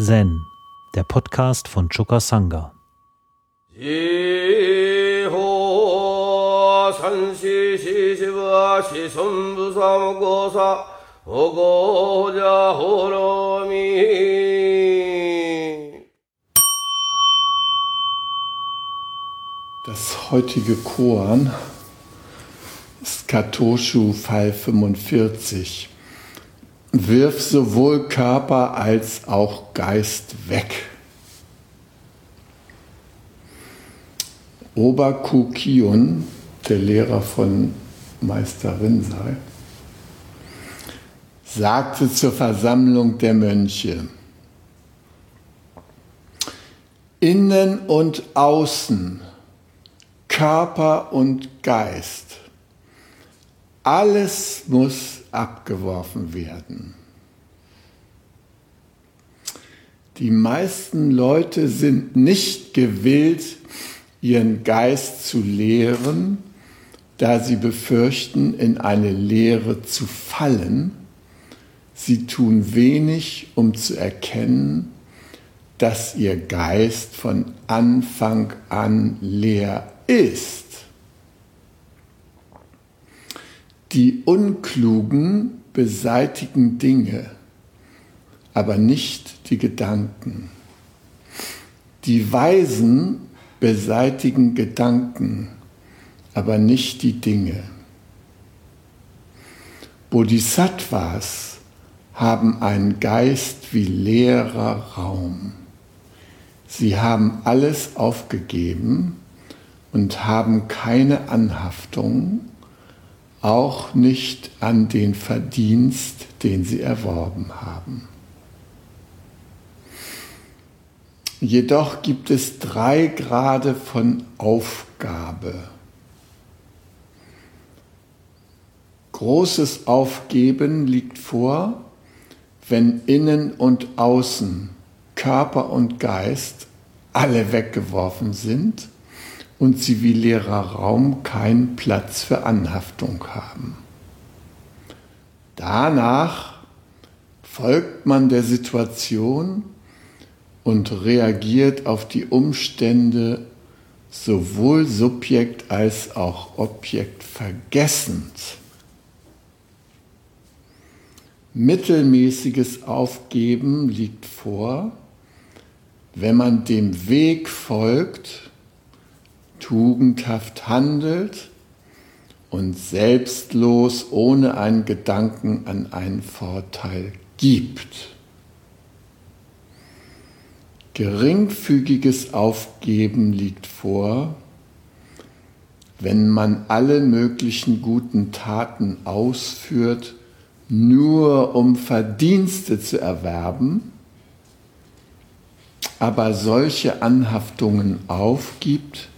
Zen, der Podcast von Choka Sangha. Das heutige Koan ist Katoshu Fall 45. Wirf sowohl Körper als auch Geist weg. Oberkukion, der Lehrer von Meister Rinzai, sagte zur Versammlung der Mönche, Innen und Außen, Körper und Geist, alles muss abgeworfen werden. Die meisten Leute sind nicht gewillt, ihren Geist zu lehren, da sie befürchten, in eine Lehre zu fallen. Sie tun wenig, um zu erkennen, dass ihr Geist von Anfang an leer ist. Die Unklugen beseitigen Dinge, aber nicht die Gedanken. Die Weisen beseitigen Gedanken, aber nicht die Dinge. Bodhisattvas haben einen Geist wie leerer Raum. Sie haben alles aufgegeben und haben keine Anhaftung, auch nicht an den Verdienst, den sie erworben haben. Jedoch gibt es drei Grade von Aufgabe. Großes Aufgeben liegt vor, wenn innen und außen, Körper und Geist alle weggeworfen sind und leerer Raum keinen Platz für Anhaftung haben. Danach folgt man der Situation und reagiert auf die Umstände sowohl Subjekt als auch Objekt vergessend. Mittelmäßiges Aufgeben liegt vor, wenn man dem Weg folgt, tugendhaft handelt und selbstlos ohne einen Gedanken an einen Vorteil gibt. Geringfügiges Aufgeben liegt vor, wenn man alle möglichen guten Taten ausführt, nur um Verdienste zu erwerben, aber solche Anhaftungen aufgibt,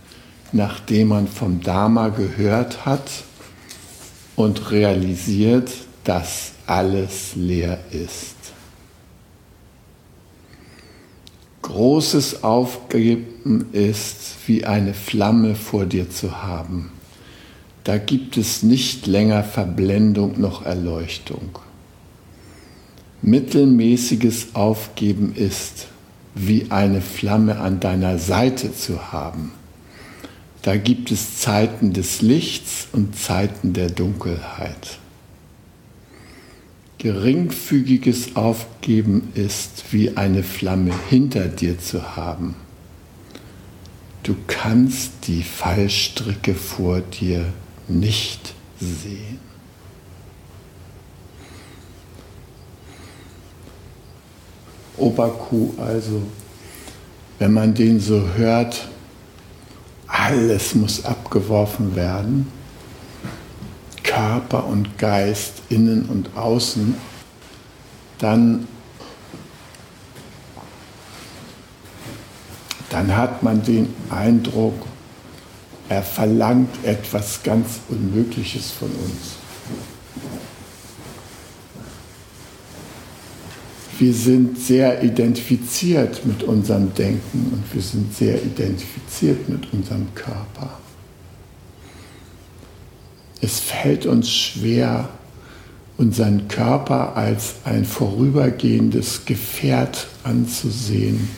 nachdem man vom Dharma gehört hat und realisiert, dass alles leer ist. Großes Aufgeben ist wie eine Flamme vor dir zu haben. Da gibt es nicht länger Verblendung noch Erleuchtung. Mittelmäßiges Aufgeben ist wie eine Flamme an deiner Seite zu haben. Da gibt es Zeiten des Lichts und Zeiten der Dunkelheit. Geringfügiges Aufgeben ist wie eine Flamme hinter dir zu haben. Du kannst die Fallstricke vor dir nicht sehen. Oberkuh also, wenn man den so hört, alles muss abgeworfen werden. Körper und Geist, innen und außen. Dann, dann hat man den Eindruck, er verlangt etwas ganz Unmögliches von uns. Wir sind sehr identifiziert mit unserem Denken und wir sind sehr identifiziert mit unserem Körper. Es fällt uns schwer, unseren Körper als ein vorübergehendes Gefährt anzusehen,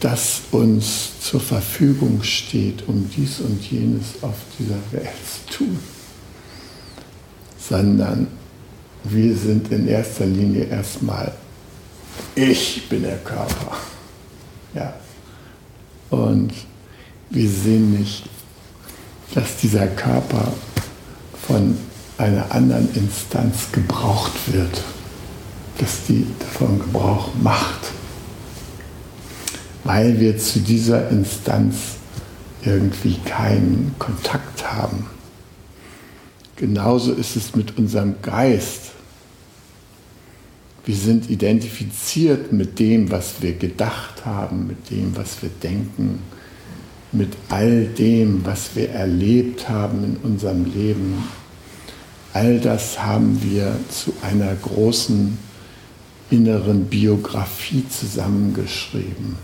das uns zur Verfügung steht, um dies und jenes auf dieser Welt zu tun, sondern wir sind in erster Linie erstmal, ich bin der Körper. Ja. Und wir sehen nicht, dass dieser Körper von einer anderen Instanz gebraucht wird, dass die davon Gebrauch macht, weil wir zu dieser Instanz irgendwie keinen Kontakt haben. Genauso ist es mit unserem Geist. Wir sind identifiziert mit dem, was wir gedacht haben, mit dem, was wir denken, mit all dem, was wir erlebt haben in unserem Leben. All das haben wir zu einer großen inneren Biografie zusammengeschrieben.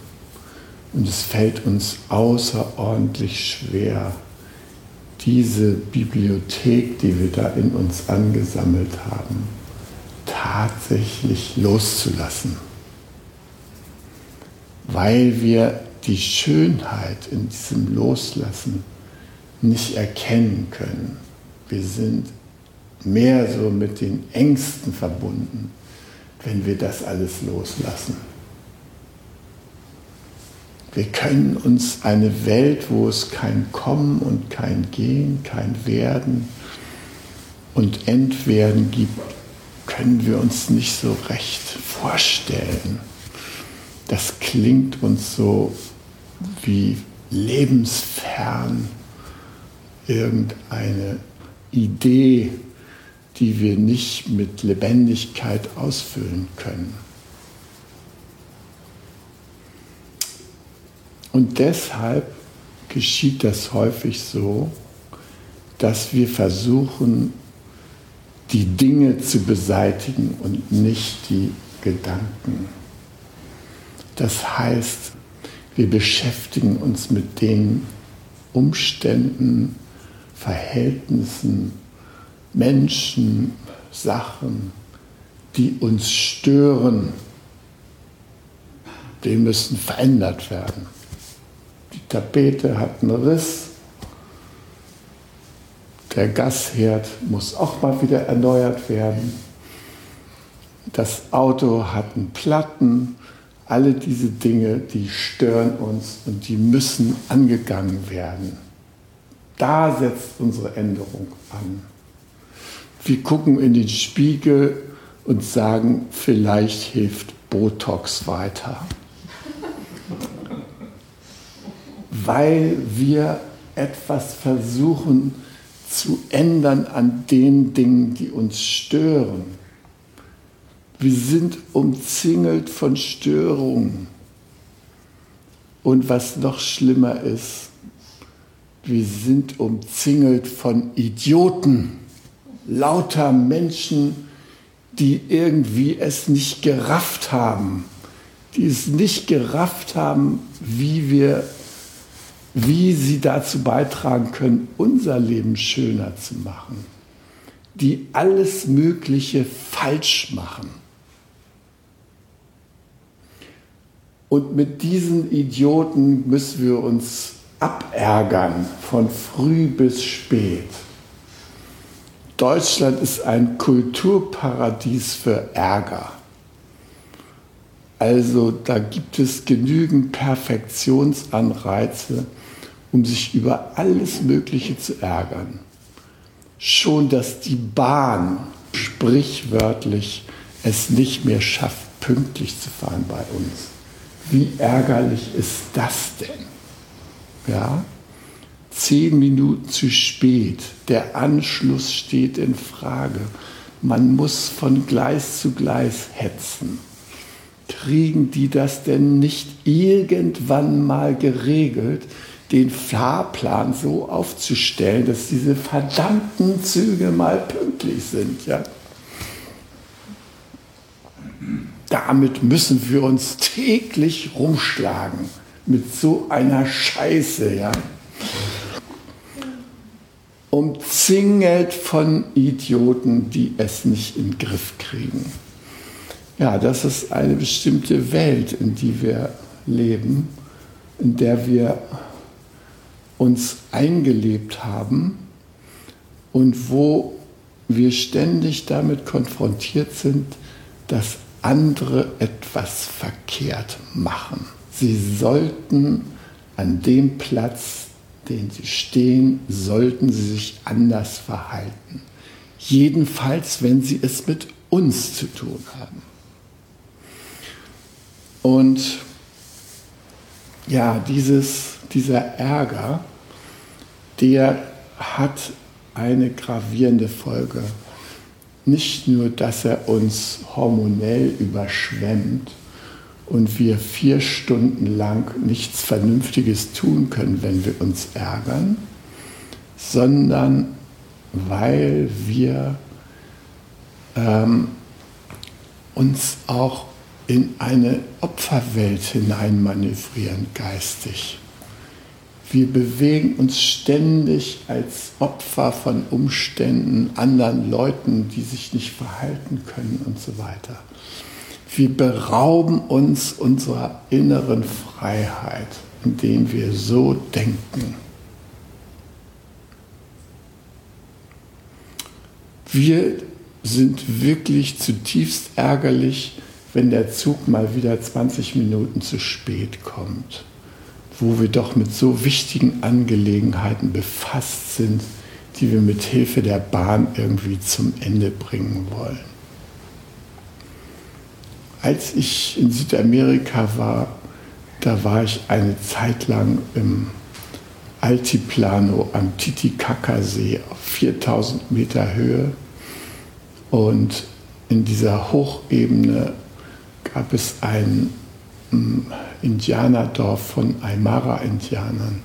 Und es fällt uns außerordentlich schwer, diese Bibliothek, die wir da in uns angesammelt haben, tatsächlich loszulassen. Weil wir die Schönheit in diesem Loslassen nicht erkennen können. Wir sind mehr so mit den Ängsten verbunden, wenn wir das alles loslassen. Wir können uns eine Welt, wo es kein Kommen und kein Gehen, kein Werden und Entwerden gibt, können wir uns nicht so recht vorstellen. Das klingt uns so wie lebensfern irgendeine Idee, die wir nicht mit Lebendigkeit ausfüllen können. Und deshalb geschieht das häufig so, dass wir versuchen, die Dinge zu beseitigen und nicht die Gedanken. Das heißt, wir beschäftigen uns mit den Umständen, Verhältnissen, Menschen, Sachen, die uns stören. Die müssen verändert werden. Die Tapete hat einen Riss. Der Gasherd muss auch mal wieder erneuert werden. Das Auto hat einen Platten. Alle diese Dinge, die stören uns und die müssen angegangen werden. Da setzt unsere Änderung an. Wir gucken in den Spiegel und sagen, vielleicht hilft Botox weiter. Weil wir etwas versuchen zu ändern an den Dingen, die uns stören wir sind umzingelt von Störungen. Und was noch schlimmer ist, wir sind umzingelt von Idioten, lauter Menschen, die irgendwie es nicht gerafft haben, die es nicht gerafft haben, wie wir, wie sie dazu beitragen können, unser Leben schöner zu machen, die alles Mögliche falsch machen. Und mit diesen Idioten müssen wir uns abärgern, von früh bis spät. Deutschland ist ein Kulturparadies für Ärger. Also da gibt es genügend Perfektionsanreize, um sich über alles Mögliche zu ärgern. Schon, dass die Bahn sprichwörtlich es nicht mehr schafft, pünktlich zu fahren bei uns. Wie ärgerlich ist das denn? Ja? Zehn Minuten zu spät, der Anschluss steht in Frage. Man muss von Gleis zu Gleis hetzen. Kriegen die das denn nicht irgendwann mal geregelt, den Fahrplan so aufzustellen, dass diese verdammten Züge mal pünktlich sind? Ja? damit müssen wir uns täglich rumschlagen mit so einer Scheiße, ja. umzingelt von Idioten, die es nicht in den Griff kriegen. Ja, das ist eine bestimmte Welt, in die wir leben, in der wir uns eingelebt haben und wo wir ständig damit konfrontiert sind, dass andere etwas verkehrt machen. Sie sollten an dem Platz, den sie stehen, sollten sie sich anders verhalten. Jedenfalls, wenn sie es mit uns zu tun haben. Und ja, dieses, dieser Ärger, der hat eine gravierende Folge. Nicht nur, dass er uns hormonell überschwemmt und wir vier Stunden lang nichts Vernünftiges tun können, wenn wir uns ärgern, sondern weil wir ähm, uns auch in eine Opferwelt hineinmanövrieren geistig. Wir bewegen uns ständig als Opfer von Umständen, anderen Leuten, die sich nicht verhalten können und so weiter. Wir berauben uns unserer inneren Freiheit, indem wir so denken. Wir sind wirklich zutiefst ärgerlich, wenn der Zug mal wieder 20 Minuten zu spät kommt wo wir doch mit so wichtigen Angelegenheiten befasst sind, die wir mit Hilfe der Bahn irgendwie zum Ende bringen wollen. Als ich in Südamerika war, da war ich eine Zeit lang im Altiplano am Titicaca-See auf 4000 Meter Höhe und in dieser Hochebene gab es einen Indianerdorf von Aymara-Indianern.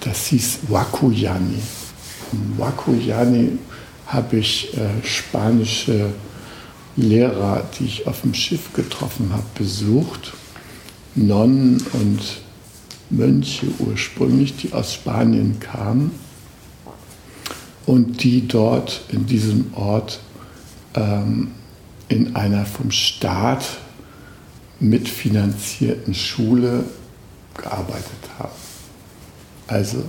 Das hieß Wakuyani. In Wakuyani habe ich äh, spanische Lehrer, die ich auf dem Schiff getroffen habe, besucht. Nonnen und Mönche ursprünglich, die aus Spanien kamen und die dort in diesem Ort ähm, in einer vom Staat mitfinanzierten Schule gearbeitet haben. Also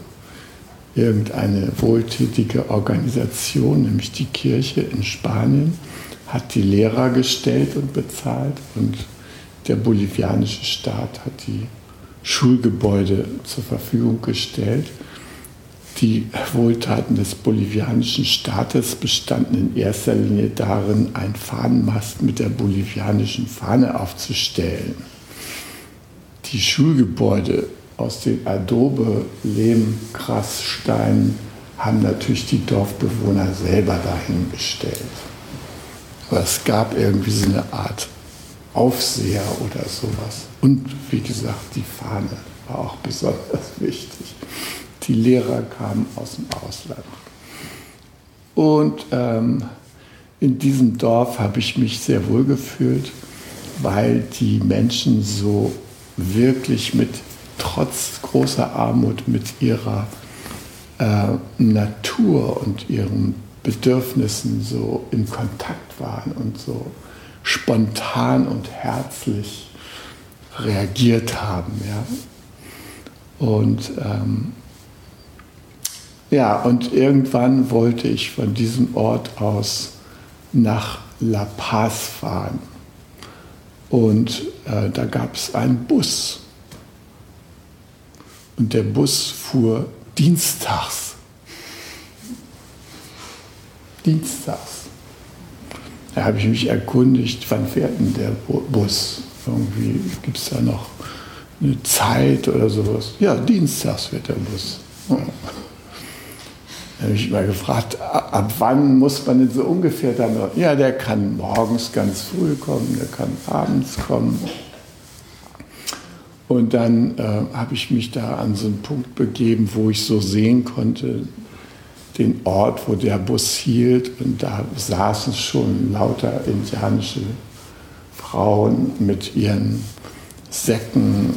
irgendeine wohltätige Organisation, nämlich die Kirche in Spanien, hat die Lehrer gestellt und bezahlt und der bolivianische Staat hat die Schulgebäude zur Verfügung gestellt. Die Wohltaten des bolivianischen Staates bestanden in erster Linie darin, einen Fahnenmast mit der bolivianischen Fahne aufzustellen. Die Schulgebäude aus den Adobe, Lehm, Krasssteinen haben natürlich die Dorfbewohner selber dahingestellt. Aber es gab irgendwie so eine Art Aufseher oder sowas. Und wie gesagt, die Fahne war auch besonders wichtig. Die Lehrer kamen aus dem Ausland. Und ähm, in diesem Dorf habe ich mich sehr wohl gefühlt, weil die Menschen so wirklich mit, trotz großer Armut, mit ihrer äh, Natur und ihren Bedürfnissen so in Kontakt waren und so spontan und herzlich reagiert haben. Ja? Und ähm, ja, und irgendwann wollte ich von diesem Ort aus nach La Paz fahren. Und äh, da gab es einen Bus. Und der Bus fuhr dienstags. Dienstags. Da habe ich mich erkundigt, wann fährt denn der Bus? Irgendwie gibt es da noch eine Zeit oder sowas. Ja, dienstags wird der Bus. Ja. Habe ich mal gefragt, ab wann muss man denn so ungefähr dann? Ja, der kann morgens ganz früh kommen, der kann abends kommen. Und dann äh, habe ich mich da an so einen Punkt begeben, wo ich so sehen konnte, den Ort, wo der Bus hielt. Und da saßen schon lauter indianische Frauen mit ihren Säcken,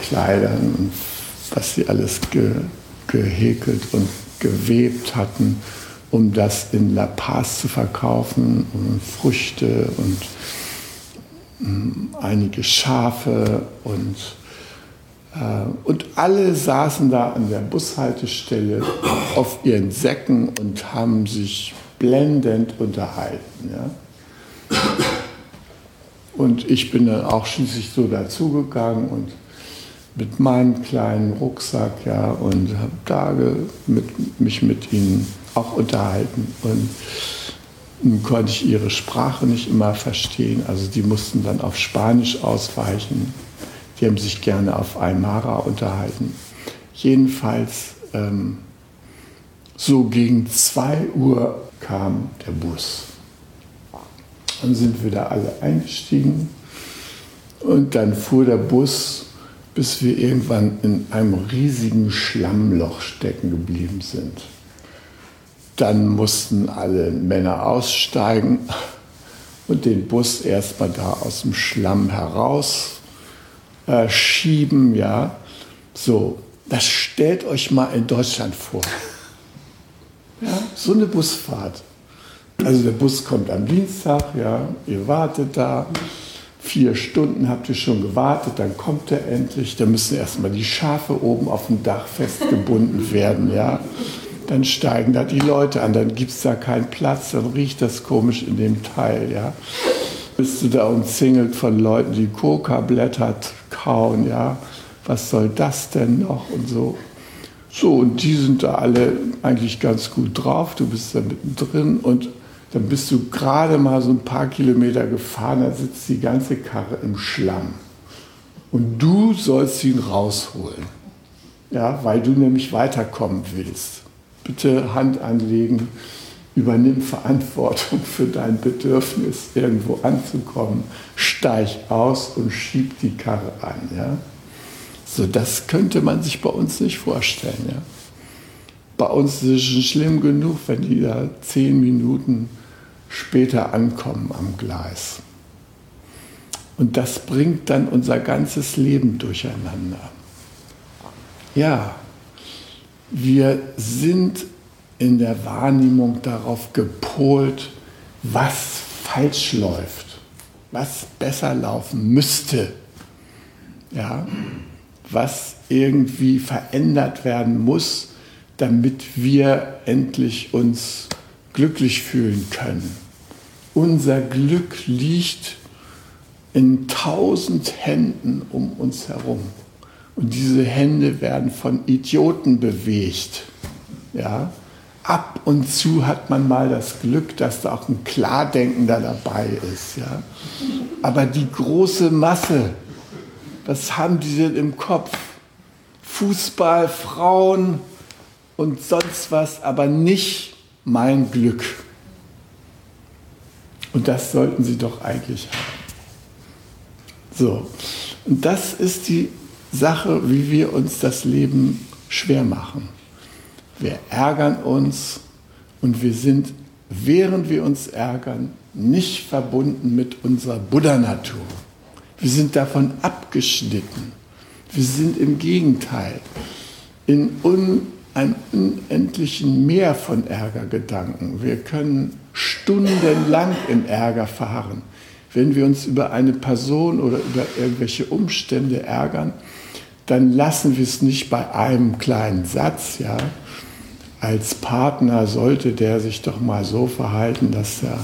Kleidern und was sie alles ge gehäkelt und gewebt hatten, um das in La Paz zu verkaufen, und Früchte und hm, einige Schafe und, äh, und alle saßen da an der Bushaltestelle auf ihren Säcken und haben sich blendend unterhalten. Ja. Und ich bin dann auch schließlich so dazugegangen und mit meinem kleinen Rucksack ja, und habe da mit, mich mit ihnen auch unterhalten. Und nun konnte ich ihre Sprache nicht immer verstehen. Also die mussten dann auf Spanisch ausweichen. Die haben sich gerne auf Aymara unterhalten. Jedenfalls ähm, so gegen 2 Uhr kam der Bus. Dann sind wir da alle eingestiegen und dann fuhr der Bus, bis wir irgendwann in einem riesigen Schlammloch stecken geblieben sind. Dann mussten alle Männer aussteigen und den Bus erstmal da aus dem Schlamm heraus äh, schieben, ja. So, das stellt euch mal in Deutschland vor. Ja, so eine Busfahrt. Also der Bus kommt am Dienstag, ja, ihr wartet da. Vier Stunden habt ihr schon gewartet, dann kommt er endlich. Da müssen erstmal die Schafe oben auf dem Dach festgebunden werden, ja. Dann steigen da die Leute an, dann gibt es da keinen Platz, dann riecht das komisch in dem Teil, ja. Bist du da umzingelt von Leuten, die Coca-Blätter kauen, ja. Was soll das denn noch und so. So, und die sind da alle eigentlich ganz gut drauf. Du bist da mittendrin und dann bist du gerade mal so ein paar Kilometer gefahren, da sitzt die ganze Karre im Schlamm. Und du sollst ihn rausholen. Ja, weil du nämlich weiterkommen willst. Bitte Hand anlegen, übernimm Verantwortung für dein Bedürfnis, irgendwo anzukommen. Steig aus und schieb die Karre an. Ja? So, das könnte man sich bei uns nicht vorstellen. Ja? Bei uns ist es schon schlimm genug, wenn die da zehn Minuten später ankommen am Gleis. Und das bringt dann unser ganzes Leben durcheinander. Ja, wir sind in der Wahrnehmung darauf gepolt, was falsch läuft, was besser laufen müsste. Ja, was irgendwie verändert werden muss, damit wir endlich uns glücklich fühlen können. Unser Glück liegt in tausend Händen um uns herum. Und diese Hände werden von Idioten bewegt. Ja? Ab und zu hat man mal das Glück, dass da auch ein Klardenkender dabei ist. Ja? Aber die große Masse, was haben die denn im Kopf? Fußball, Frauen und sonst was, aber nicht mein Glück. Und das sollten sie doch eigentlich haben. So, und das ist die Sache, wie wir uns das Leben schwer machen. Wir ärgern uns und wir sind, während wir uns ärgern, nicht verbunden mit unserer Buddha-Natur. Wir sind davon abgeschnitten. Wir sind im Gegenteil in un, einem unendlichen Meer von Ärgergedanken. Wir können stundenlang im Ärger fahren. Wenn wir uns über eine Person oder über irgendwelche Umstände ärgern, dann lassen wir es nicht bei einem kleinen Satz. Ja? Als Partner sollte der sich doch mal so verhalten, dass er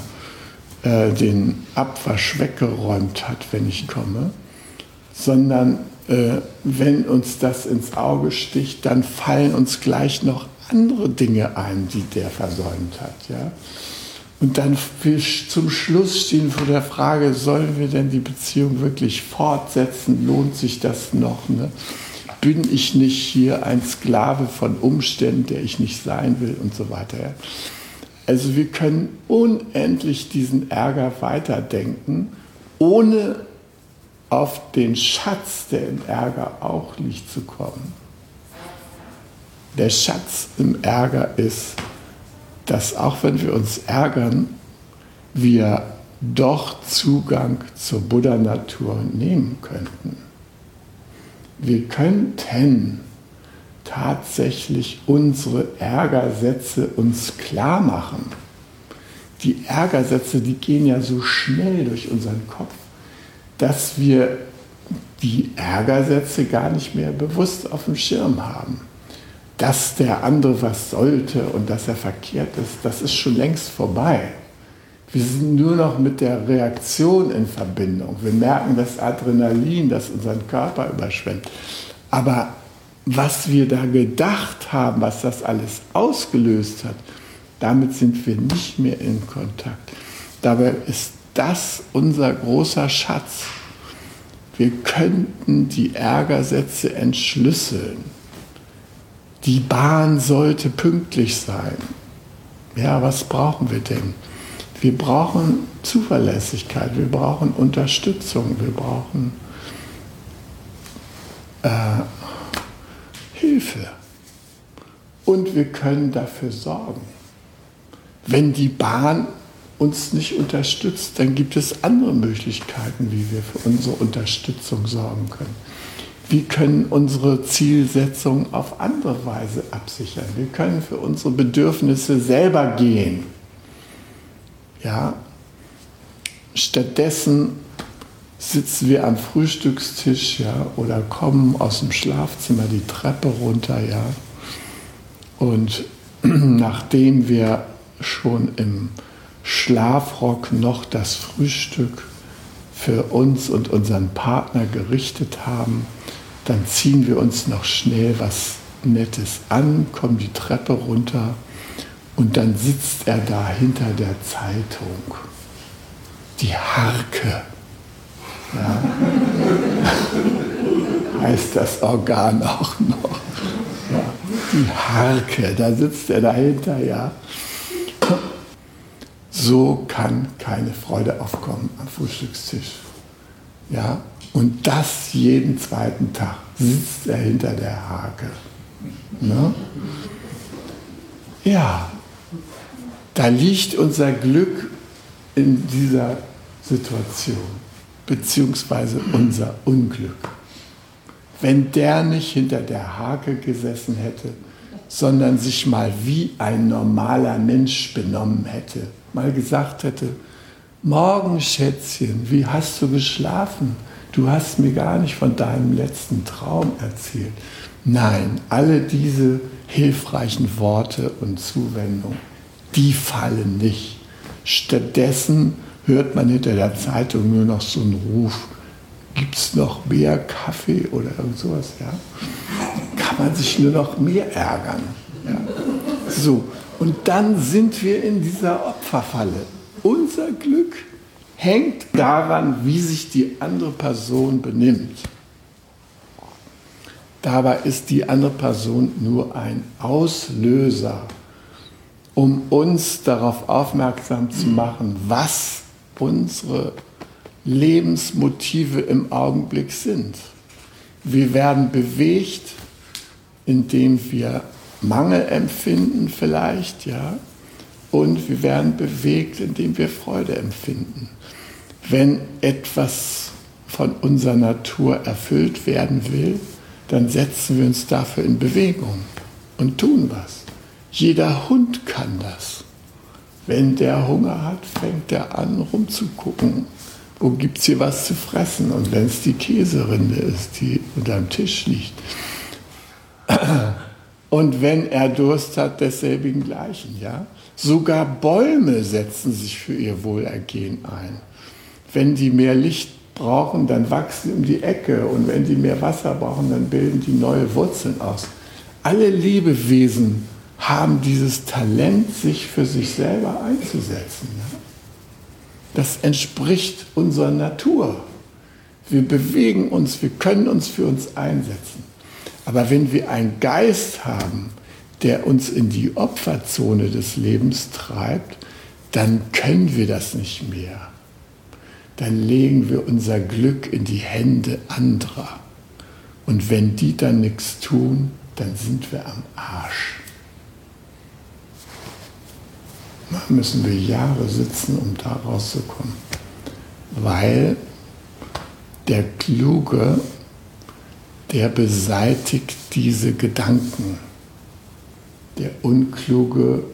äh, den Abwasch weggeräumt hat, wenn ich komme, sondern wenn uns das ins Auge sticht, dann fallen uns gleich noch andere Dinge ein, die der versäumt hat. Ja? Und dann zum Schluss stehen vor der Frage, sollen wir denn die Beziehung wirklich fortsetzen? Lohnt sich das noch? Ne? Bin ich nicht hier ein Sklave von Umständen, der ich nicht sein will und so weiter? Ja? Also wir können unendlich diesen Ärger weiterdenken, ohne auf den Schatz, der im Ärger auch liegt, zu kommen. Der Schatz im Ärger ist, dass auch wenn wir uns ärgern, wir doch Zugang zur Buddha-Natur nehmen könnten. Wir könnten tatsächlich unsere Ärgersätze uns klar machen. Die Ärgersätze, die gehen ja so schnell durch unseren Kopf, dass wir die Ärgersätze gar nicht mehr bewusst auf dem Schirm haben. Dass der andere was sollte und dass er verkehrt ist, das ist schon längst vorbei. Wir sind nur noch mit der Reaktion in Verbindung. Wir merken das Adrenalin, das unseren Körper überschwemmt. Aber was wir da gedacht haben, was das alles ausgelöst hat, damit sind wir nicht mehr in Kontakt. Dabei ist das unser großer Schatz. Wir könnten die Ärgersätze entschlüsseln. Die Bahn sollte pünktlich sein. Ja, was brauchen wir denn? Wir brauchen Zuverlässigkeit, wir brauchen Unterstützung, wir brauchen äh, Hilfe. Und wir können dafür sorgen. Wenn die Bahn uns nicht unterstützt, dann gibt es andere Möglichkeiten, wie wir für unsere Unterstützung sorgen können. Wir können unsere Zielsetzung auf andere Weise absichern. Wir können für unsere Bedürfnisse selber gehen. Ja? Stattdessen sitzen wir am Frühstückstisch ja, oder kommen aus dem Schlafzimmer die Treppe runter. Ja? Und nachdem wir schon im Schlafrock noch das Frühstück für uns und unseren Partner gerichtet haben, dann ziehen wir uns noch schnell was Nettes an, kommen die Treppe runter und dann sitzt er da hinter der Zeitung. Die Harke. Ja. heißt das Organ auch noch. Ja. Die Harke, da sitzt er dahinter, ja. So kann keine Freude aufkommen am Frühstückstisch. Ja, und das jeden zweiten Tag sitzt er hinter der Hake. Ne? Ja, da liegt unser Glück in dieser Situation, beziehungsweise unser Unglück. Wenn der nicht hinter der Hake gesessen hätte, sondern sich mal wie ein normaler Mensch benommen hätte, mal gesagt hätte, Morgen, Schätzchen, wie hast du geschlafen? Du hast mir gar nicht von deinem letzten Traum erzählt. Nein, alle diese hilfreichen Worte und Zuwendungen die fallen nicht. Stattdessen hört man hinter der Zeitung nur noch so einen Ruf, gibt es noch mehr Kaffee oder irgend sowas, ja? Kann man sich nur noch mehr ärgern. Ja? So, und dann sind wir in dieser Opferfalle. Unser Glück hängt daran, wie sich die andere Person benimmt. Dabei ist die andere Person nur ein Auslöser um uns darauf aufmerksam zu machen, was unsere Lebensmotive im Augenblick sind. Wir werden bewegt, indem wir Mangel empfinden vielleicht, ja, und wir werden bewegt, indem wir Freude empfinden. Wenn etwas von unserer Natur erfüllt werden will, dann setzen wir uns dafür in Bewegung und tun was. Jeder Hund kann das. Wenn der Hunger hat, fängt er an rumzugucken, wo gibt es hier was zu fressen. Und wenn es die Käserinde ist, die unter dem Tisch liegt. Und wenn er Durst hat, desselbigen gleichen. Ja? Sogar Bäume setzen sich für ihr Wohlergehen ein. Wenn die mehr Licht brauchen, dann wachsen um die Ecke. Und wenn die mehr Wasser brauchen, dann bilden die neue Wurzeln aus. Alle Lebewesen haben dieses Talent, sich für sich selber einzusetzen. Das entspricht unserer Natur. Wir bewegen uns, wir können uns für uns einsetzen. Aber wenn wir einen Geist haben, der uns in die Opferzone des Lebens treibt, dann können wir das nicht mehr. Dann legen wir unser Glück in die Hände anderer. Und wenn die dann nichts tun, dann sind wir am Arsch müssen wir Jahre sitzen, um da rauszukommen. Weil der Kluge der beseitigt diese Gedanken. Der Unkluge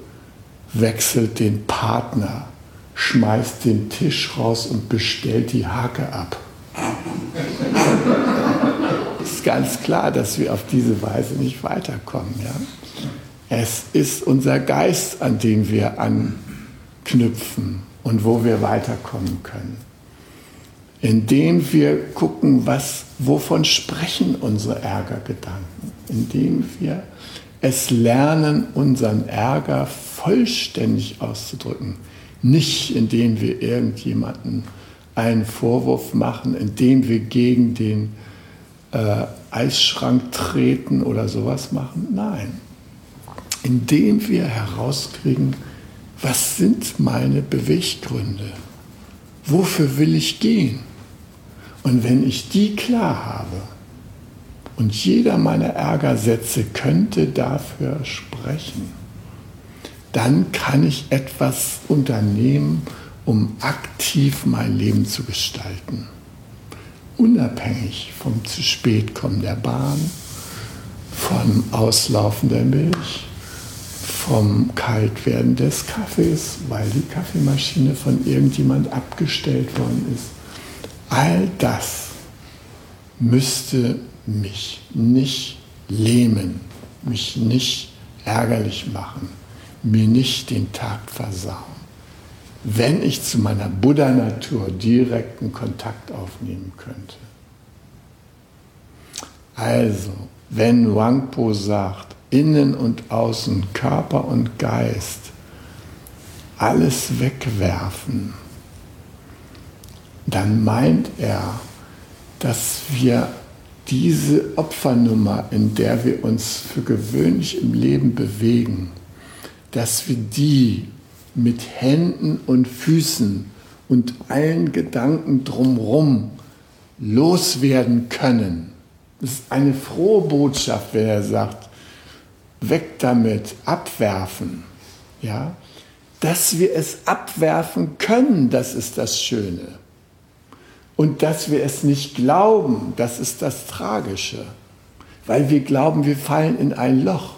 wechselt den Partner, schmeißt den Tisch raus und bestellt die Hake ab. Ist ganz klar, dass wir auf diese Weise nicht weiterkommen. Ja? Es ist unser Geist, an den wir anknüpfen und wo wir weiterkommen können. Indem wir gucken, was, wovon sprechen unsere Ärgergedanken. Indem wir es lernen, unseren Ärger vollständig auszudrücken. Nicht indem wir irgendjemanden einen Vorwurf machen, indem wir gegen den äh, Eisschrank treten oder sowas machen. Nein, indem wir herauskriegen, was sind meine Beweggründe? Wofür will ich gehen? Und wenn ich die klar habe, und jeder meiner Ärgersätze könnte dafür sprechen, dann kann ich etwas unternehmen, um aktiv mein Leben zu gestalten. Unabhängig vom zu spät kommen der Bahn, vom Auslaufen der Milch, vom Kaltwerden des Kaffees, weil die Kaffeemaschine von irgendjemand abgestellt worden ist. All das müsste mich nicht lähmen, mich nicht ärgerlich machen, mir nicht den Tag versauen, wenn ich zu meiner Buddha-Natur direkten Kontakt aufnehmen könnte. Also, wenn Wangpo sagt, innen und außen, Körper und Geist, alles wegwerfen, dann meint er, dass wir diese Opfernummer, in der wir uns für gewöhnlich im Leben bewegen, dass wir die mit Händen und Füßen und allen Gedanken drumherum loswerden können. Das ist eine frohe Botschaft, wenn er sagt, weg damit, abwerfen. Ja? Dass wir es abwerfen können, das ist das Schöne. Und dass wir es nicht glauben, das ist das Tragische, weil wir glauben, wir fallen in ein Loch.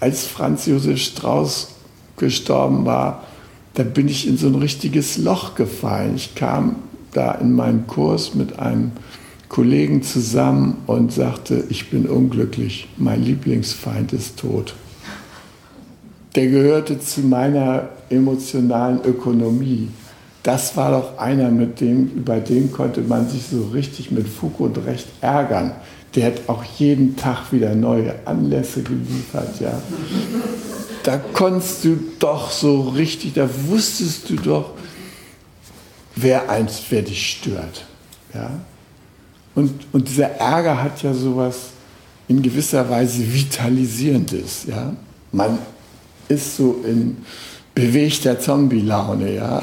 Als Franz Josef Strauß gestorben war, da bin ich in so ein richtiges Loch gefallen. Ich kam da in meinen Kurs mit einem Kollegen zusammen und sagte, ich bin unglücklich, mein Lieblingsfeind ist tot. Der gehörte zu meiner emotionalen Ökonomie das war doch einer, mit dem, über den konnte man sich so richtig mit Fug und Recht ärgern. Der hat auch jeden Tag wieder neue Anlässe geliefert, ja. Da konntest du doch so richtig, da wusstest du doch, wer eins, wer dich stört, ja. Und, und dieser Ärger hat ja sowas in gewisser Weise Vitalisierendes, ja. Man ist so in, bewegter Zombie-Laune. Ja?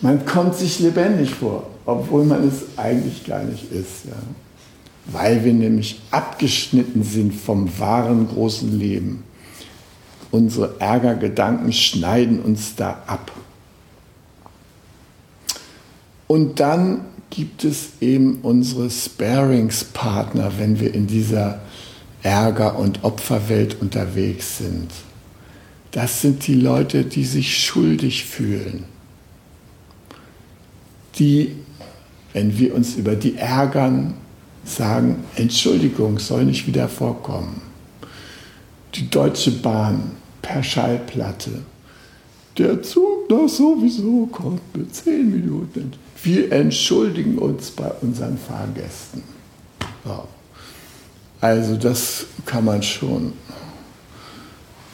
man kommt sich lebendig vor, obwohl man es eigentlich gar nicht ist. Ja? Weil wir nämlich abgeschnitten sind vom wahren großen Leben. Unsere Ärgergedanken schneiden uns da ab. Und dann gibt es eben unsere Sparingspartner, wenn wir in dieser Ärger- und Opferwelt unterwegs sind. Das sind die Leute, die sich schuldig fühlen. Die, wenn wir uns über die ärgern, sagen, Entschuldigung, soll nicht wieder vorkommen. Die Deutsche Bahn per Schallplatte. Der Zug noch sowieso kommt mit zehn Minuten. Wir entschuldigen uns bei unseren Fahrgästen. So. Also das kann man schon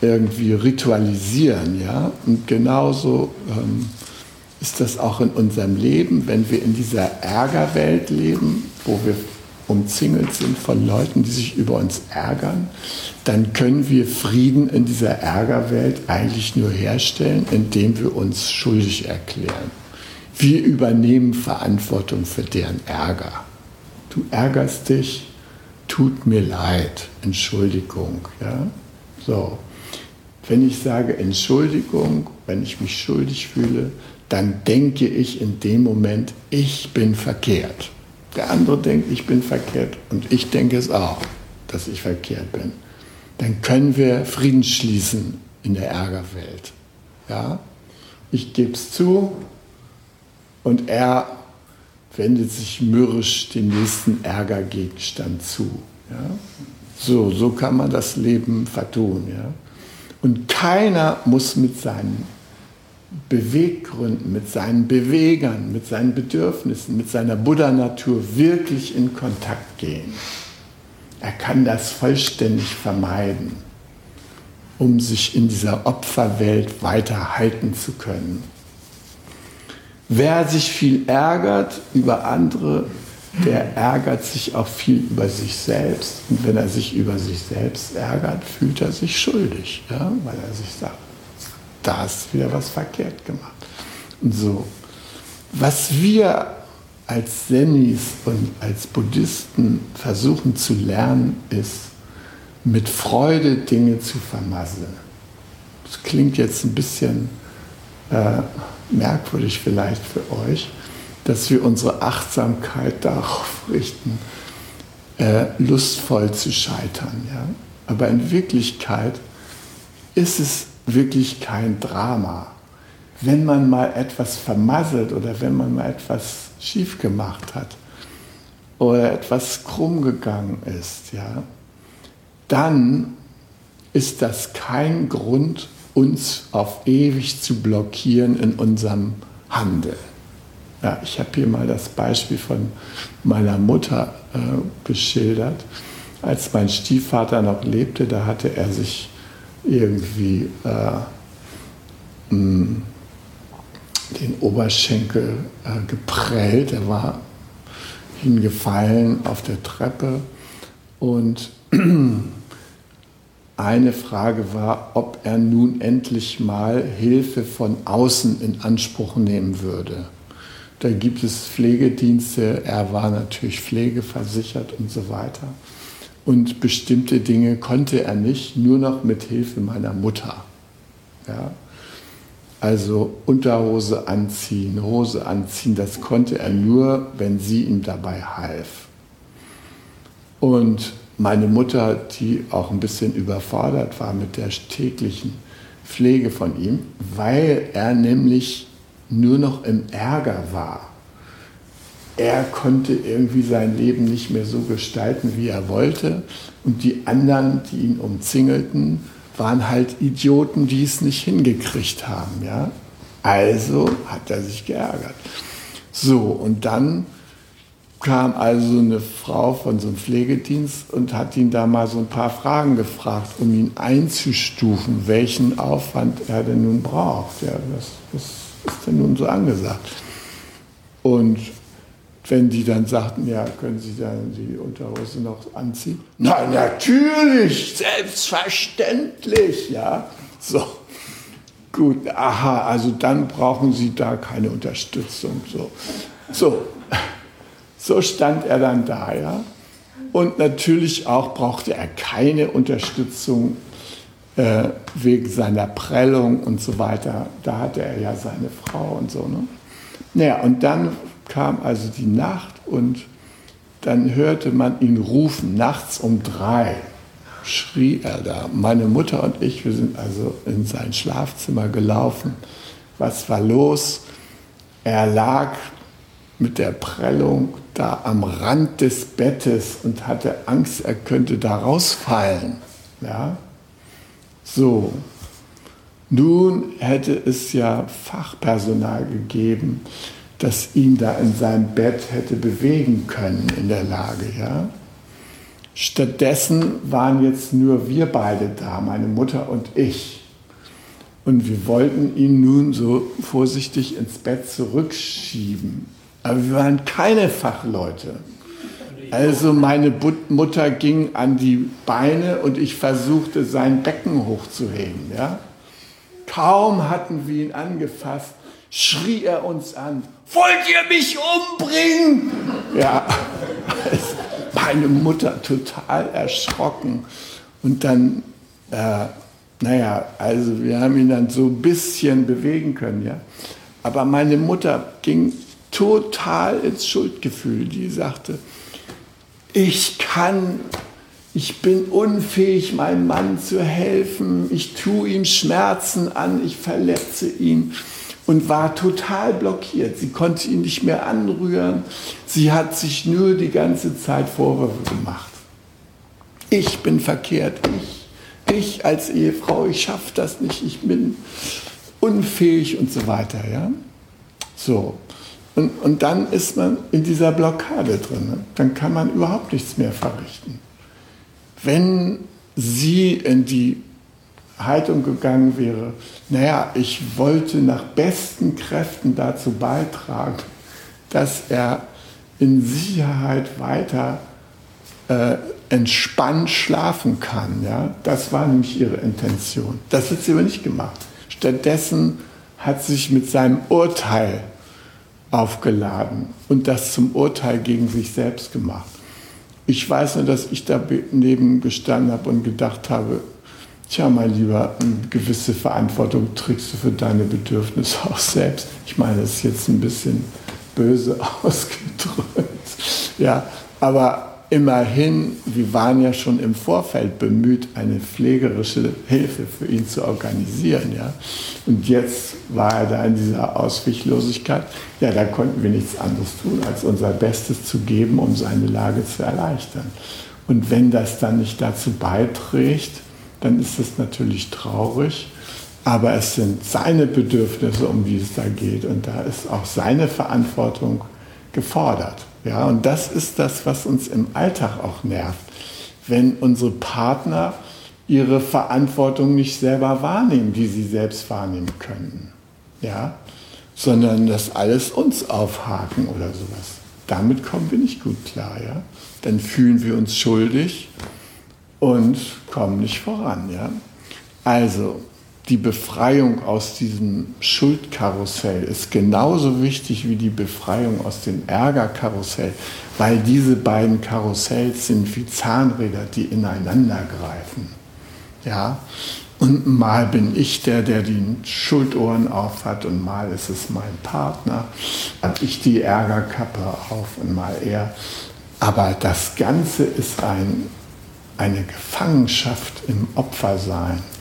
irgendwie ritualisieren, ja. Und genauso ähm, ist das auch in unserem Leben, wenn wir in dieser Ärgerwelt leben, wo wir umzingelt sind von Leuten, die sich über uns ärgern, dann können wir Frieden in dieser Ärgerwelt eigentlich nur herstellen, indem wir uns schuldig erklären. Wir übernehmen Verantwortung für deren Ärger. Du ärgerst dich, tut mir leid, Entschuldigung. Ja? So. Wenn ich sage Entschuldigung, wenn ich mich schuldig fühle, dann denke ich in dem Moment, ich bin verkehrt. Der andere denkt, ich bin verkehrt und ich denke es auch, dass ich verkehrt bin. Dann können wir Frieden schließen in der Ärgerwelt. Ja? Ich gebe es zu und er wendet sich mürrisch dem nächsten Ärgergegenstand zu. Ja? So, so kann man das Leben vertun. Ja? Und keiner muss mit seinen Beweggründen, mit seinen Bewegern, mit seinen Bedürfnissen, mit seiner Buddha-Natur wirklich in Kontakt gehen. Er kann das vollständig vermeiden, um sich in dieser Opferwelt weiter halten zu können. Wer sich viel ärgert über andere, der ärgert sich auch viel über sich selbst. Und wenn er sich über sich selbst ärgert, fühlt er sich schuldig, ja? weil er sich sagt, da hast wieder was verkehrt gemacht. Und so. Was wir als Senis und als Buddhisten versuchen zu lernen, ist, mit Freude Dinge zu vermasseln. Das klingt jetzt ein bisschen äh, merkwürdig vielleicht für euch, dass wir unsere Achtsamkeit darauf richten, äh, lustvoll zu scheitern. Ja? Aber in Wirklichkeit ist es wirklich kein Drama. Wenn man mal etwas vermasselt oder wenn man mal etwas schief gemacht hat oder etwas krumm gegangen ist, ja, dann ist das kein Grund, uns auf ewig zu blockieren in unserem Handeln. Ja, ich habe hier mal das Beispiel von meiner Mutter äh, beschildert. Als mein Stiefvater noch lebte, da hatte er sich irgendwie äh, mh, den Oberschenkel äh, geprellt. Er war hingefallen auf der Treppe und eine Frage war, ob er nun endlich mal Hilfe von außen in Anspruch nehmen würde. Da gibt es Pflegedienste, er war natürlich pflegeversichert und so weiter. Und bestimmte Dinge konnte er nicht, nur noch mit Hilfe meiner Mutter. Ja? Also Unterhose anziehen, Hose anziehen, das konnte er nur, wenn sie ihm dabei half. Und meine Mutter, die auch ein bisschen überfordert war mit der täglichen Pflege von ihm, weil er nämlich nur noch im Ärger war. Er konnte irgendwie sein Leben nicht mehr so gestalten, wie er wollte. Und die anderen, die ihn umzingelten, waren halt Idioten, die es nicht hingekriegt haben. Ja? Also hat er sich geärgert. So, und dann kam also eine Frau von so einem Pflegedienst und hat ihn da mal so ein paar Fragen gefragt, um ihn einzustufen, welchen Aufwand er denn nun braucht. Ja, was, was ist denn nun so angesagt? Und wenn die dann sagten, ja, können Sie dann die Unterhose noch anziehen? Na, natürlich, selbstverständlich, ja. So, gut, aha, also dann brauchen Sie da keine Unterstützung. So, so so stand er dann da, ja. Und natürlich auch brauchte er keine Unterstützung äh, wegen seiner Prellung und so weiter. Da hatte er ja seine Frau und so. Ne? Naja, und dann kam also die Nacht und dann hörte man ihn rufen, nachts um drei schrie er da. Meine Mutter und ich, wir sind also in sein Schlafzimmer gelaufen. Was war los? Er lag mit der Prellung da am Rand des Bettes und hatte Angst, er könnte da rausfallen. Ja? So, nun hätte es ja Fachpersonal gegeben, das ihn da in seinem Bett hätte bewegen können in der Lage. Ja? Stattdessen waren jetzt nur wir beide da, meine Mutter und ich. Und wir wollten ihn nun so vorsichtig ins Bett zurückschieben. Aber wir waren keine Fachleute. Also meine Mutter ging an die Beine und ich versuchte sein Becken hochzuheben. Ja? Kaum hatten wir ihn angefasst, schrie er uns an, wollt ihr mich umbringen? Ja, meine Mutter total erschrocken. Und dann, äh, naja, also wir haben ihn dann so ein bisschen bewegen können, ja. Aber meine Mutter ging total ins Schuldgefühl. Die sagte, ich kann, ich bin unfähig, meinem Mann zu helfen, ich tue ihm Schmerzen an, ich verletze ihn und war total blockiert. Sie konnte ihn nicht mehr anrühren. Sie hat sich nur die ganze Zeit Vorwürfe gemacht. Ich bin verkehrt, ich, ich als Ehefrau, ich schaffe das nicht, ich bin unfähig und so weiter. Ja? So. Und, und dann ist man in dieser Blockade drin. Ne? Dann kann man überhaupt nichts mehr verrichten. Wenn sie in die Haltung gegangen wäre, naja, ich wollte nach besten Kräften dazu beitragen, dass er in Sicherheit weiter äh, entspannt schlafen kann. Ja? Das war nämlich ihre Intention. Das hat sie aber nicht gemacht. Stattdessen hat sich mit seinem Urteil aufgeladen und das zum Urteil gegen sich selbst gemacht. Ich weiß nur, dass ich daneben gestanden habe und gedacht habe, tja, mein Lieber, eine gewisse Verantwortung trägst du für deine Bedürfnisse auch selbst. Ich meine, das ist jetzt ein bisschen böse ausgedrückt. Ja, aber immerhin, wir waren ja schon im Vorfeld bemüht, eine pflegerische Hilfe für ihn zu organisieren. Ja? Und jetzt war er da in dieser Ausweglosigkeit. Ja, da konnten wir nichts anderes tun, als unser Bestes zu geben, um seine Lage zu erleichtern. Und wenn das dann nicht dazu beiträgt, dann ist es natürlich traurig. Aber es sind seine Bedürfnisse, um die es da geht. Und da ist auch seine Verantwortung gefordert. Ja, und das ist das, was uns im Alltag auch nervt. Wenn unsere Partner ihre Verantwortung nicht selber wahrnehmen, die sie selbst wahrnehmen könnten. Ja, sondern das alles uns aufhaken oder sowas. Damit kommen wir nicht gut klar. Ja? Dann fühlen wir uns schuldig und kommen nicht voran. Ja? Also, die Befreiung aus diesem Schuldkarussell ist genauso wichtig wie die Befreiung aus dem Ärgerkarussell, weil diese beiden Karussells sind wie Zahnräder, die ineinander greifen. Ja? Und mal bin ich der, der die Schuldohren auf hat und mal ist es mein Partner, habe ich die Ärgerkappe auf und mal er. Aber das Ganze ist ein, eine Gefangenschaft im Opfersein.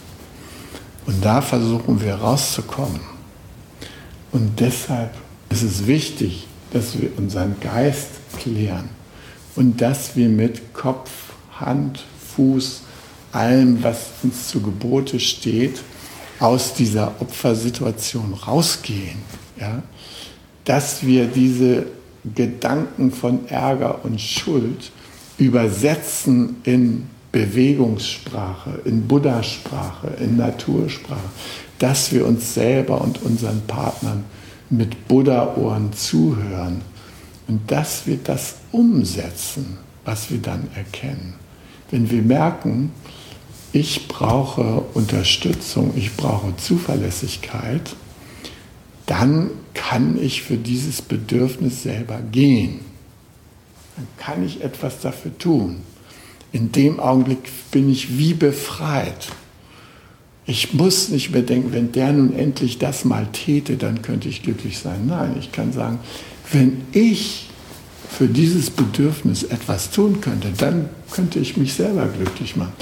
Und da versuchen wir rauszukommen. Und deshalb ist es wichtig, dass wir unseren Geist klären und dass wir mit Kopf, Hand, Fuß, allem, was uns zu Gebote steht, aus dieser Opfersituation rausgehen. Ja? Dass wir diese Gedanken von Ärger und Schuld übersetzen in Bewegungssprache, in Buddha-Sprache, in Natursprache, dass wir uns selber und unseren Partnern mit Buddha-Ohren zuhören und dass wir das umsetzen, was wir dann erkennen. Wenn wir merken, ich brauche Unterstützung, ich brauche Zuverlässigkeit, dann kann ich für dieses Bedürfnis selber gehen. Dann kann ich etwas dafür tun in dem Augenblick bin ich wie befreit. Ich muss nicht mehr denken, wenn der nun endlich das mal täte, dann könnte ich glücklich sein. Nein, ich kann sagen, wenn ich für dieses Bedürfnis etwas tun könnte, dann könnte ich mich selber glücklich machen.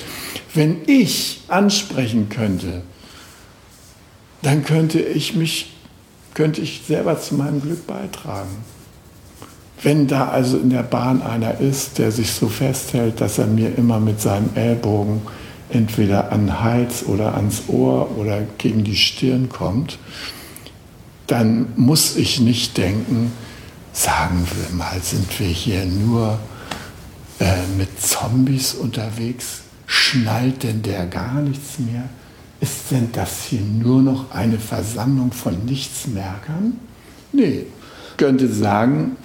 Wenn ich ansprechen könnte, dann könnte ich mich, könnte ich selber zu meinem Glück beitragen. Wenn da also in der Bahn einer ist, der sich so festhält, dass er mir immer mit seinem Ellbogen entweder an den Hals oder ans Ohr oder gegen die Stirn kommt, dann muss ich nicht denken, sagen wir mal, sind wir hier nur äh, mit Zombies unterwegs? Schnallt denn der gar nichts mehr? Ist denn das hier nur noch eine Versammlung von Nichtsmerkern? Nee, ich könnte sagen,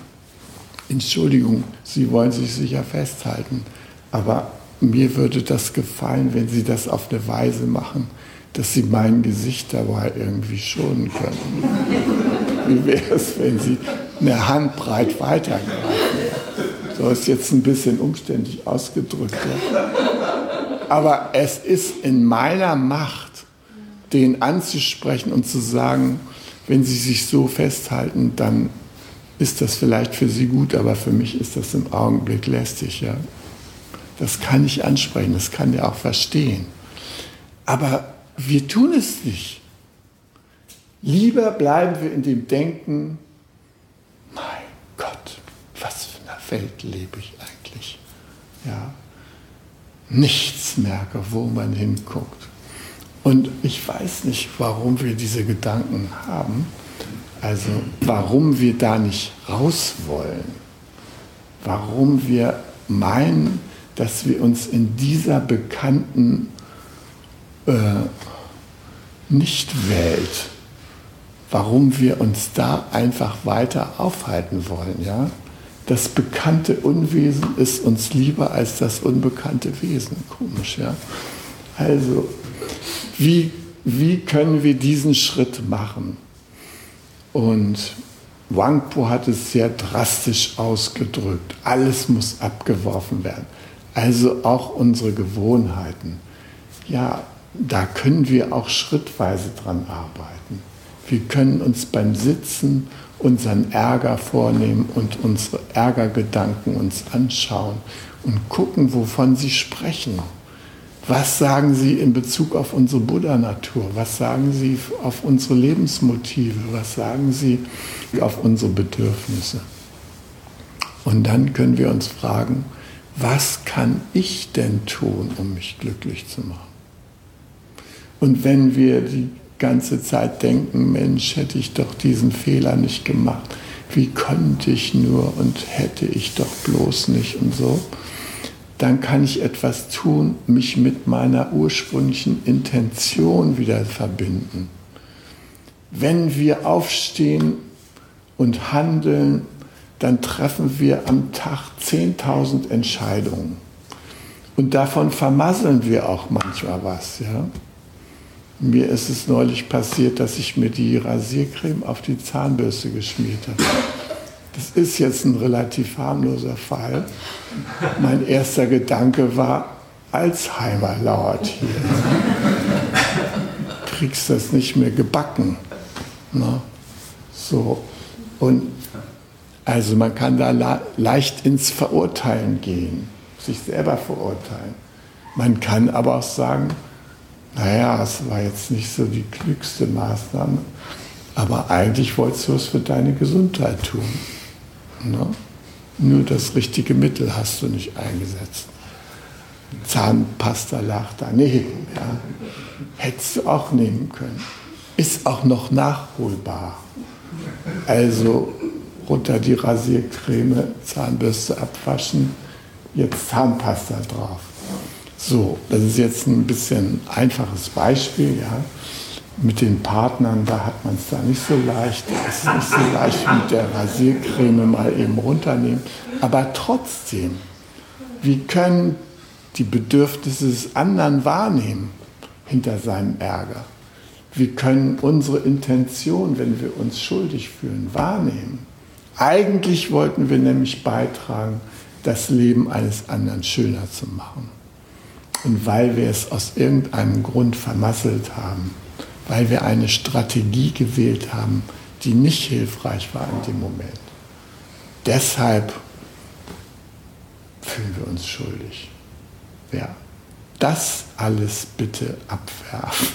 Entschuldigung, Sie wollen sich sicher festhalten, aber mir würde das gefallen, wenn Sie das auf eine Weise machen, dass Sie mein Gesicht dabei irgendwie schonen könnten. Wie wäre es, wenn Sie eine Handbreit weitergreifen? So ist jetzt ein bisschen umständlich ausgedrückt. Ja. Aber es ist in meiner Macht, den anzusprechen und zu sagen, wenn Sie sich so festhalten, dann ist das vielleicht für Sie gut, aber für mich ist das im Augenblick lästig. Ja? Das kann ich ansprechen, das kann er auch verstehen. Aber wir tun es nicht. Lieber bleiben wir in dem Denken, mein Gott, was für eine Welt lebe ich eigentlich? Ja, nichts merke, wo man hinguckt. Und ich weiß nicht, warum wir diese Gedanken haben. Also warum wir da nicht raus wollen. Warum wir meinen, dass wir uns in dieser bekannten äh, Nicht-Welt, warum wir uns da einfach weiter aufhalten wollen. Ja? Das bekannte Unwesen ist uns lieber als das unbekannte Wesen. Komisch, ja? Also, wie, wie können wir diesen Schritt machen? Und Wangpo hat es sehr drastisch ausgedrückt. Alles muss abgeworfen werden. Also auch unsere Gewohnheiten. Ja, da können wir auch schrittweise dran arbeiten. Wir können uns beim Sitzen unseren Ärger vornehmen und unsere Ärgergedanken uns anschauen und gucken, wovon sie sprechen. Was sagen sie in Bezug auf unsere Buddha-Natur? Was sagen sie auf unsere Lebensmotive? Was sagen sie auf unsere Bedürfnisse? Und dann können wir uns fragen, was kann ich denn tun, um mich glücklich zu machen? Und wenn wir die ganze Zeit denken, Mensch, hätte ich doch diesen Fehler nicht gemacht, wie konnte ich nur und hätte ich doch bloß nicht und so, dann kann ich etwas tun, mich mit meiner ursprünglichen Intention wieder verbinden. Wenn wir aufstehen und handeln dann treffen wir am Tag 10.000 Entscheidungen. Und davon vermasseln wir auch manchmal was. Ja? Mir ist es neulich passiert, dass ich mir die Rasiercreme auf die Zahnbürste geschmiert habe. Das ist jetzt ein relativ harmloser Fall. Mein erster Gedanke war, Alzheimer lauert hier. Kriegst das nicht mehr gebacken. Ne? So. Und also man kann da leicht ins Verurteilen gehen, sich selber verurteilen. Man kann aber auch sagen, naja, es war jetzt nicht so die klügste Maßnahme, aber eigentlich wolltest du es für deine Gesundheit tun. Ne? Nur das richtige Mittel hast du nicht eingesetzt. Zahnpasta lag daneben. Ja? Hättest du auch nehmen können. Ist auch noch nachholbar. Also runter die Rasiercreme, Zahnbürste abwaschen, jetzt Zahnpasta drauf. So, das ist jetzt ein bisschen einfaches Beispiel, ja. Mit den Partnern, da hat man es da nicht so leicht. Es ist nicht so leicht mit der Rasiercreme mal eben runternehmen. Aber trotzdem, wir können die Bedürfnisse des anderen wahrnehmen hinter seinem Ärger. Wir können unsere Intention, wenn wir uns schuldig fühlen, wahrnehmen. Eigentlich wollten wir nämlich beitragen, das Leben eines anderen schöner zu machen. Und weil wir es aus irgendeinem Grund vermasselt haben, weil wir eine Strategie gewählt haben, die nicht hilfreich war in dem Moment. Deshalb fühlen wir uns schuldig. Ja, das alles bitte abwerfen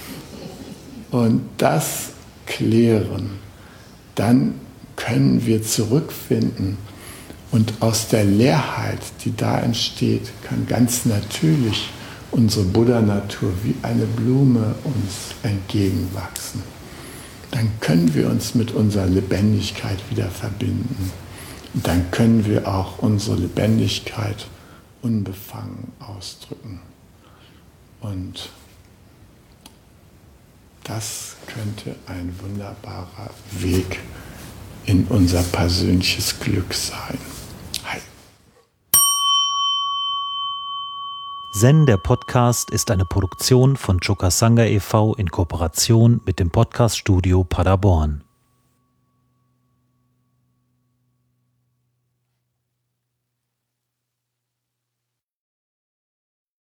und das klären. Dann können wir zurückfinden. Und aus der Leerheit, die da entsteht, kann ganz natürlich unsere Buddha-Natur wie eine Blume uns entgegenwachsen. Dann können wir uns mit unserer Lebendigkeit wieder verbinden. Und dann können wir auch unsere Lebendigkeit unbefangen ausdrücken. Und das könnte ein wunderbarer Weg in unser persönliches Glück sein. Zen, der Podcast, ist eine Produktion von Chokasanga e.V. in Kooperation mit dem Podcaststudio Paderborn.